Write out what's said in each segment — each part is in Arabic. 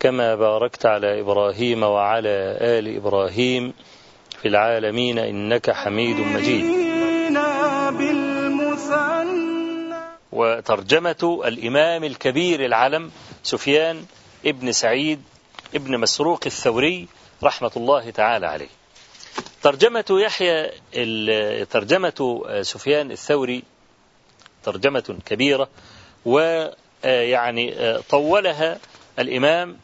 كما باركت على إبراهيم وعلى آل إبراهيم في العالمين إنك حميد مجيد. وترجمة الإمام الكبير العلم سفيان ابن سعيد ابن مسروق الثوري رحمة الله تعالى عليه. ترجمة يحيى ترجمة سفيان الثوري ترجمة كبيرة ويعني طولها الإمام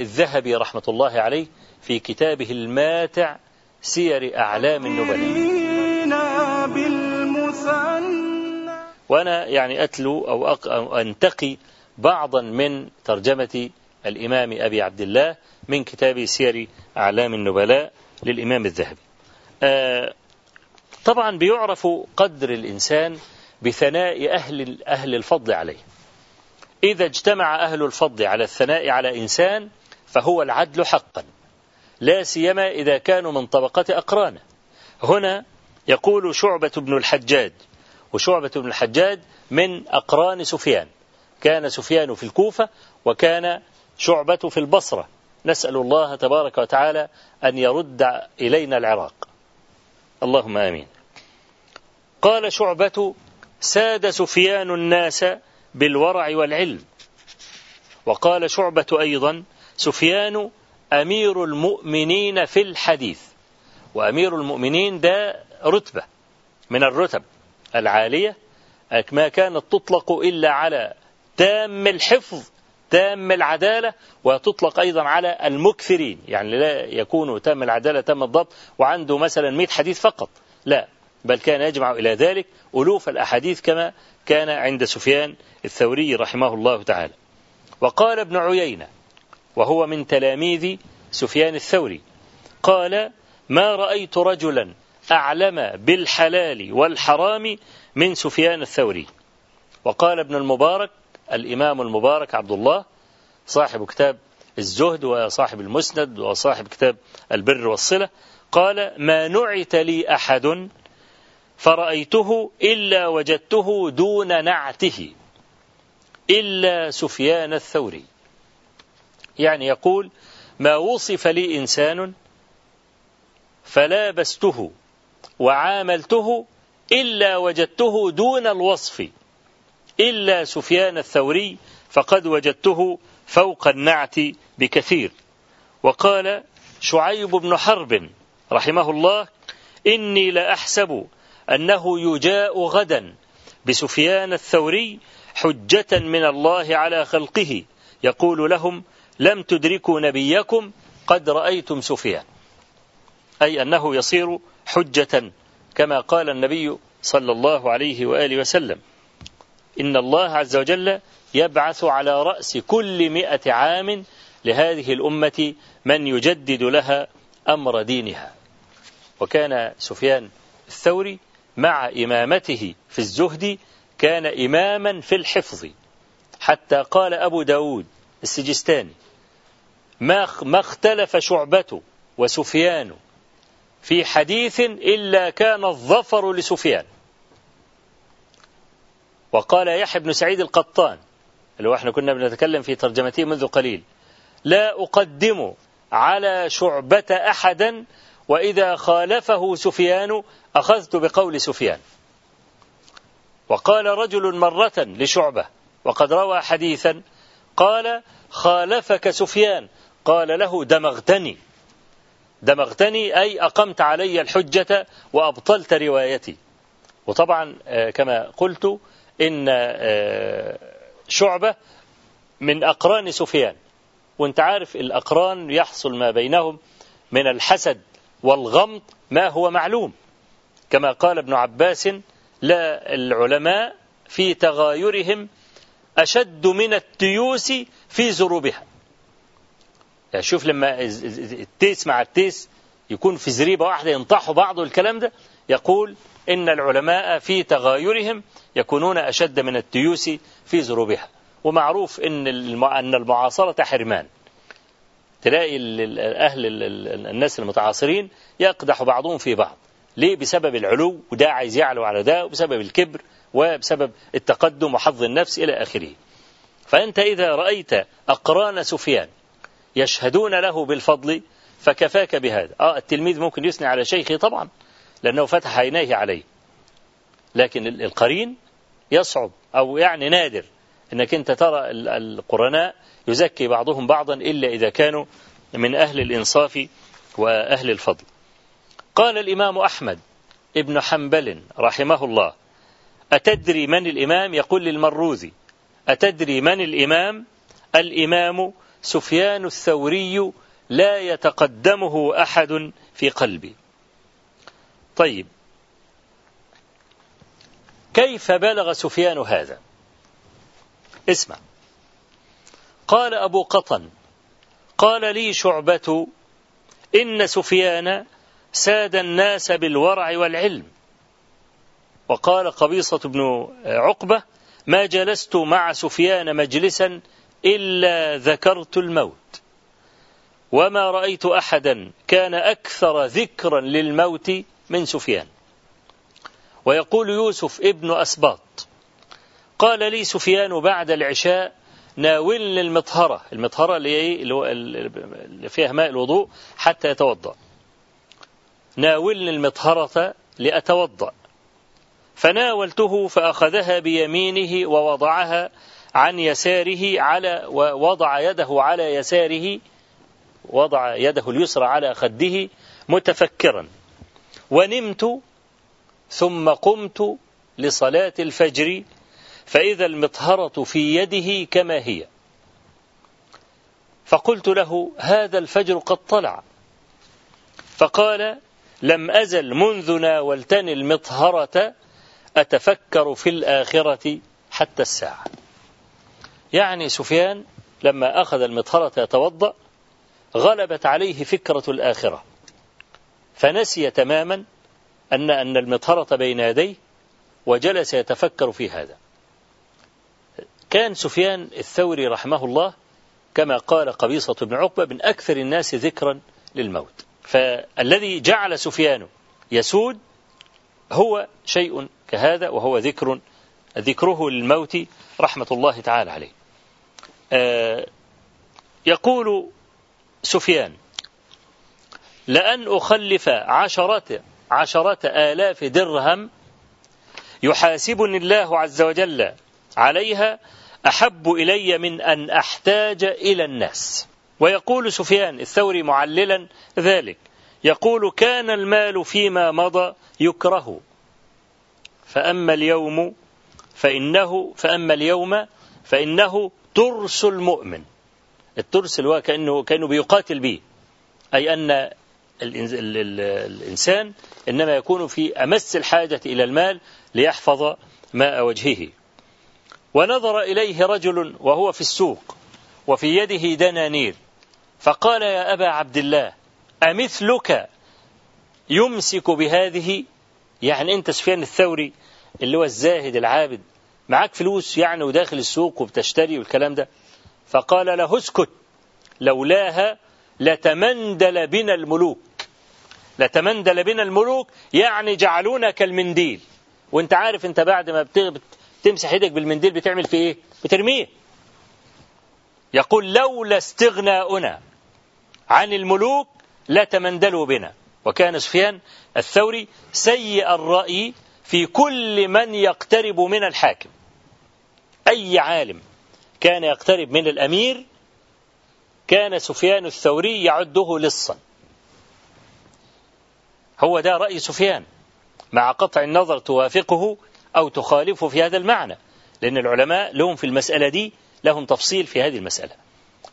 الذهبي رحمة الله عليه في كتابه الماتع سير أعلام النبلاء. وأنا يعني أتلو أو أنتقي بعضا من ترجمة الإمام أبي عبد الله من كتاب سير أعلام النبلاء للإمام الذهبي. طبعا بيعرف قدر الإنسان بثناء أهل أهل الفضل عليه. إذا اجتمع أهل الفضل على الثناء على إنسان فهو العدل حقا لا سيما إذا كانوا من طبقة أقرانه هنا يقول شعبة بن الحجاج وشعبة بن الحجاج من أقران سفيان. كان سفيان في الكوفة وكان شعبة في البصرة. نسأل الله تبارك وتعالى أن يرد إلينا العراق. اللهم آمين. قال شعبة ساد سفيان الناس بالورع والعلم. وقال شعبة أيضا سفيان أمير المؤمنين في الحديث. وأمير المؤمنين ده رتبة من الرتب العالية. ما كانت تطلق إلا على تام الحفظ تام العدالة وتطلق أيضا على المكثرين. يعني لا يكون تام العدالة تام الضبط وعنده مثلا 100 حديث فقط. لا بل كان يجمع إلى ذلك ألوف الأحاديث كما كان عند سفيان الثوري رحمه الله تعالى. وقال ابن عيينة وهو من تلاميذ سفيان الثوري. قال ما رأيت رجلا أعلم بالحلال والحرام من سفيان الثوري. وقال ابن المبارك الإمام المبارك عبد الله صاحب كتاب الزهد وصاحب المسند وصاحب كتاب البر والصلة قال ما نعت لي أحد فرأيته إلا وجدته دون نعته إلا سفيان الثوري. يعني يقول ما وصف لي إنسان فلابسته وعاملته إلا وجدته دون الوصف إلا سفيان الثوري فقد وجدته فوق النعت بكثير. وقال شعيب بن حرب رحمه الله إني لأحسب أنه يجاء غدا بسفيان الثوري حجة من الله على خلقه يقول لهم لم تدركوا نبيكم قد رأيتم سفيان. أي أنه يصير حجة كما قال النبي صلى الله عليه وآله وسلم. إن الله عز وجل يبعث على رأس كل مئة عام لهذه الأمة من يجدد لها أمر دينها. وكان سفيان الثوري مع إمامته في الزهد كان إماما في الحفظ. حتى قال أبو داود السجستاني ما ما اختلف شعبة وسفيان في حديث إلا كان الظفر لسفيان. وقال يحيى بن سعيد القطان اللي هو إحنا كنا بنتكلم في ترجمته منذ قليل لا أقدم على شعبة أحدا وإذا خالفه سفيان أخذت بقول سفيان. وقال رجل مرة لشعبة وقد روى دمغتني أي أقمت علي الحجة وأبطلت روايتي. وطبعا آه، كما قلت إن آه، شعبة من أقران سفيان. وأنت عارف الأقران يحصل ما بينهم من الحسد والغمط ما هو معلوم. كما قال ابن عباس لا العلماء في تغايرهم أشد من التيوس في زروبها يعني شوف لما التيس مع التيس يكون في زريبة واحدة ينطحوا بعض الكلام ده يقول إن العلماء في تغايرهم يكونون أشد من التيوس في زروبها ومعروف إن أن المعاصرة حرمان. تلاقي أهل الناس المتعاصرين يقدح بعضهم في بعض. ليه؟ بسبب العلو وده عايز يعلو على ده وبسبب الكبر وبسبب التقدم وحظ النفس إلى آخره. فأنت إذا رأيت أقران سفيان يشهدون له بالفضل فكفاك بهذا. آه التلميذ ممكن يثني على شيخه طبعا لأنه فتح عينيه عليه. لكن القرين يصعب أو يعني نادر أنك أنت ترى القرناء يزكي بعضهم بعضا إلا إذا كانوا من أهل الإنصاف وأهل الفضل. قال الإمام أحمد ابن حنبل رحمه الله أتدري من الإمام؟ يقول للمروذي أتدري من الإمام؟ الإمام سفيان الثوري لا يتقدمه أحد في قلبي. طيب كيف بلغ سفيان هذا؟ اسمع. قال أبو قطن قال لي شعبة إن سفيان ساد الناس بالورع والعلم. وقال قبيصة بن عقبة ما جلست مع سفيان مجلسا إلا ذكرت الموت. وما رأيت أحدا كان أكثر ذكرا للموت من سفيان. ويقول يوسف ابن أسباط قال لي سفيان بعد العشاء ناولني المطهرة. المطهرة اللي فيها ماء الوضوء حتى يتوضأ. ناولني المطهرة لأتوضأ. فناولته فأخذها بيمينه ووضعها عن يساره على ووضع يده على يساره وضع يده اليسرى على خده متفكرا. ونمت ثم قمت لصلاة الفجر فإذا المطهرة في يده كما هي. فقلت له هذا الفجر قد طلع. فقال لم أزل منذ ناولتني المطهرة أتفكر في الآخرة حتى الساعة. يعني سفيان لما أخذ المطهرة يتوضأ غلبت عليه فكرة الآخرة فنسي تماما أن أن المطهرة بين يديه وجلس يتفكر في هذا. كان سفيان الثوري رحمه الله كما قال قبيصة بن عقبة من أكثر الناس ذكرا للموت. فالذي جعل سفيان يسود هو شيء كهذا وهو ذكر ذكره للموت رحمة الله تعالى عليه. آه، يقول سفيان لأن أخلف عشرة عشرة آلاف درهم يحاسبني الله عز وجل عليها أحب إلي من أن أحتاج إلى الناس. ويقول سفيان الثوري معللا ذلك يقول كان المال فيما مضى يكره فأما اليوم فإنه فأما اليوم فإنه ترس المؤمن. الترس اللي هو كأنه كأنه بيقاتل به. أي أن الإنسان إنما يكون في أمس الحاجة إلى المال ليحفظ ماء وجهه. ونظر إليه رجل وهو في السوق وفي يده دنانير. فقال يا أبا عبد الله أمثلك يمسك بهذه؟ يعني أنت سفيان الثوري اللي هو الزاهد العابد معاك فلوس يعني وداخل السوق وبتشتري والكلام ده؟ فقال له اسكت لولاها لتمندل بنا الملوك. لتمندل بنا الملوك يعني جعلونا كالمنديل وأنت عارف أنت بعد ما بتمسح إيدك بالمنديل بتعمل في إيه؟ بترميه. يقول لولا استغناؤنا. عن الملوك لتمندلوا بنا. وكان سفيان الثوري سيء الرأي في كل من يقترب من الحاكم. أي عالم كان يقترب من الأمير كان سفيان الثوري يعده لصا. هو ده رأي سفيان. مع قطع النظر توافقه أو تخالفه في هذا المعنى لأن العلماء لهم في المسألة دي لهم تفصيل في هذه المسألة.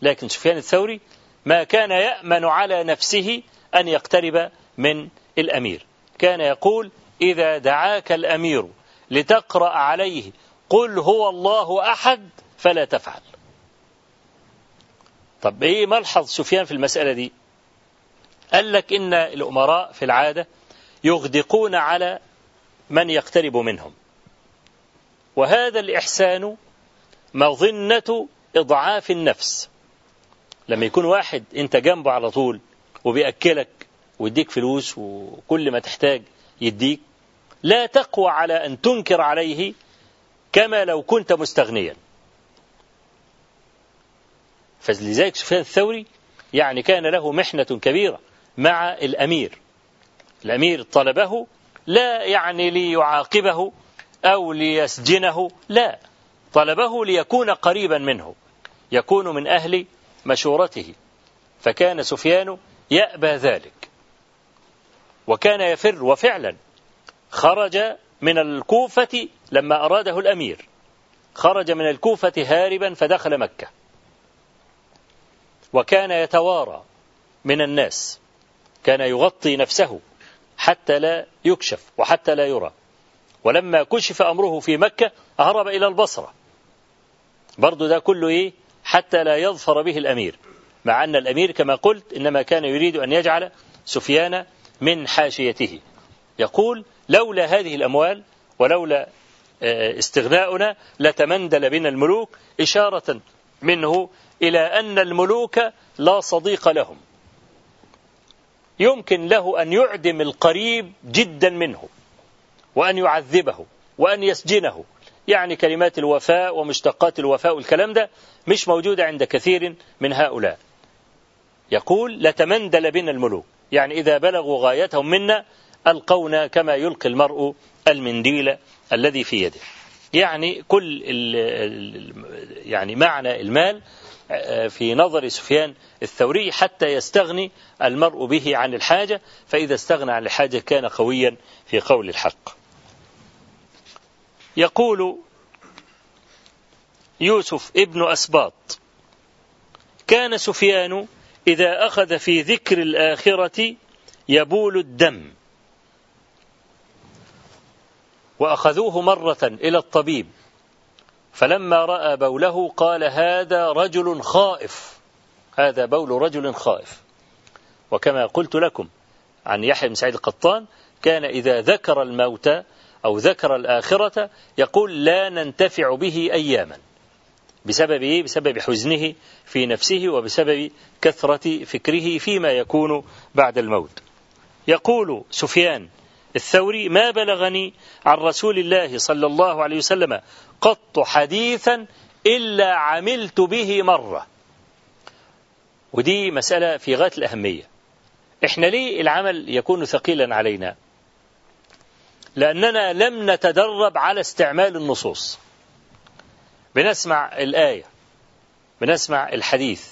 لكن سفيان الثوري ما كان يأمن على نفسه أن يقترب من الأمير. كان يقول إذا دعاك الأمير لتقرأ عليه قل هو الله أحد فلا تفعل. طب إيه ملحظ سفيان في المسألة دي؟ قال لك إن الأمراء في العادة يغدقون على من يقترب منهم. وهذا الإحسان مظنة إضعاف النفس. لما يكون واحد أنت جنبه على طول وبيأكلك ويديك فلوس وكل ما تحتاج يديك لا تقوى على أن تنكر عليه كما لو كنت مستغنيا. فلذلك سفيان الثوري يعني كان له محنة كبيرة مع الأمير. الأمير طلبه لا يعني ليعاقبه أو ليسجنه لا طلبه ليكون قريبا منه. يكون من أهل مشورته. فكان سفيان يأبى ذلك. وكان يفر وفعلا خرج من الكوفة لما أراده الأمير. خرج من الكوفة هاربا فدخل مكة. وكان يتوارى من الناس. كان يغطي نفسه حتى لا يكشف وحتى لا يرى. ولما كشف أمره في مكة هرب إلى البصرة. برضو ده كله إيه؟ حتى لا يظفر به الأمير. مع أن الأمير كما قلت إنما كان يريد أن يجعل سفيان من حاشيته. يقول لولا هذه الأموال ولولا آه، استغناؤنا لتمندل بنا الملوك إشارة منه إلى أن الملوك لا صديق لهم. يمكن له أن يعدم القريب جدا منه وأن يعذبه وأن يسجنه يعني كلمات الوفاء ومشتقات الوفاء والكلام ده مش موجودة عند كثير من هؤلاء. يقول لتمندل بنا الملوك. يعني إذا بلغوا غايتهم منا ألقونا كما يلقي المرء المنديل الذي في يده. يعني كل يعني معنى المال آه، في نظر سفيان الثوري حتى يستغني المرء به عن الحاجة فإذا استغنى عن الحاجة كان قويا في قول الحق. يقول يوسف ابن أسباط كان سفيان إذا أخذ في ذكر الآخرة يبول الدم وأخذوه مرة إلى الطبيب فلما رأى بوله قال هذا رجل خائف هذا بول رجل خائف وكما قلت لكم عن يحيى بن سعيد القطان كان إذا ذكر الموت أو ذكر الآخرة يقول لا ننتفع به أياما. بسبب إيه؟ بسبب حزنه في نفسه وبسبب كثرة فكره فيما يكون بعد الموت. يقول سفيان الثوري ما بلغني عن رسول الله صلى الله عليه وسلم قط حديثا إلا عملت به مرة. ودي مسألة في غاية الأهمية. إحنا ليه العمل يكون ثقيلا علينا؟ لأننا لم نتدرب على استعمال النصوص. بنسمع الآية بنسمع الحديث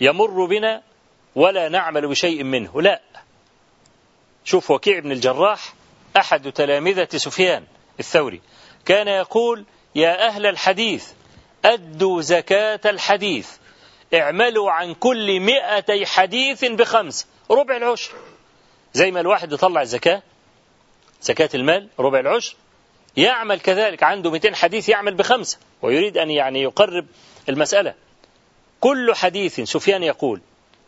يمر بنا ولا نعمل بشيء منه لا. شوف وكيع بن الجراح أحد تلامذة سفيان الثوري كان يقول يا أهل الحديث أدوا زكاة الحديث اعملوا عن كل مئتي حديث بخمس ربع العشر. زي ما الواحد يطلع الزكاة زكاة المال ربع العشر يعمل كذلك عنده 200 حديث يعمل بخمسة ويريد أن يعني يقرب المسألة. كل حديث سفيان يقول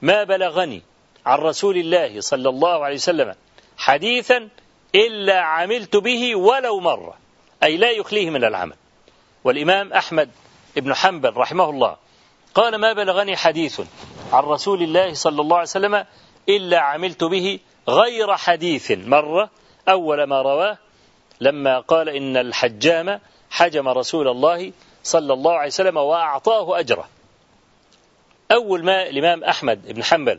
ما بلغني عن رسول الله صلى الله عليه وسلم حديثا إلا عملت به ولو مرة. أي لا يخليه من العمل. والإمام أحمد بن حنبل رحمه الله قال ما بلغني حديث عن رسول الله صلى الله عليه وسلم إلا عملت به غير حديث مرة أول ما رواه لما قال إن الحجام حجم رسول الله صلى الله عليه وسلم وأعطاه أجره. أول ما الإمام أحمد بن حنبل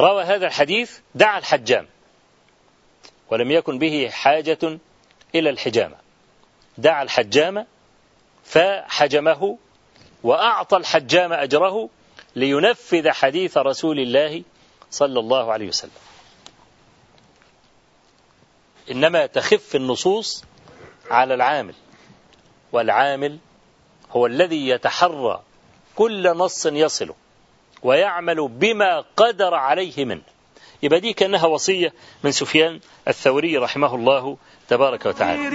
روى هذا الحديث دعا الحجام ولم يكن به حاجة إلى الحجامة. دعا الحجام فحجمه وأعطى الحجام أجره لينفذ حديث رسول الله صلى الله عليه وسلم. إنما تخف النصوص على العامل. والعامل هو الذي يتحرى كل نص يصله ويعمل بما قدر عليه منه. يبقى دي كأنها وصية من سفيان الثوري رحمه الله تبارك وتعالى.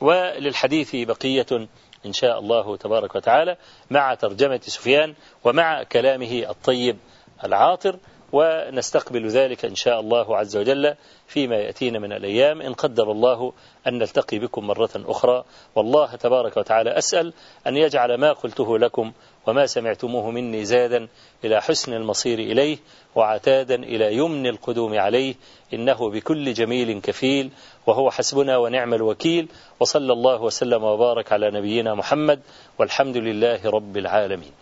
وللحديث بقية إن شاء الله تبارك وتعالى مع ترجمة سفيان ومع كلامه الطيب العاطر. ونستقبل ذلك إن شاء الله عز وجل فيما يأتينا من الأيام. إن قدر الله أن نلتقي بكم مرة أخرى. والله تبارك وتعالى أسأل أن يجعل ما قلته لكم وما سمعتموه مني زادا إلى حسن المصير إليه وعتادا إلى يمن القدوم عليه. إنه بكل جميل كفيل. وهو حسبنا ونعم الوكيل. وصلى الله وسلم وبارك على نبينا محمد. والحمد لله رب العالمين.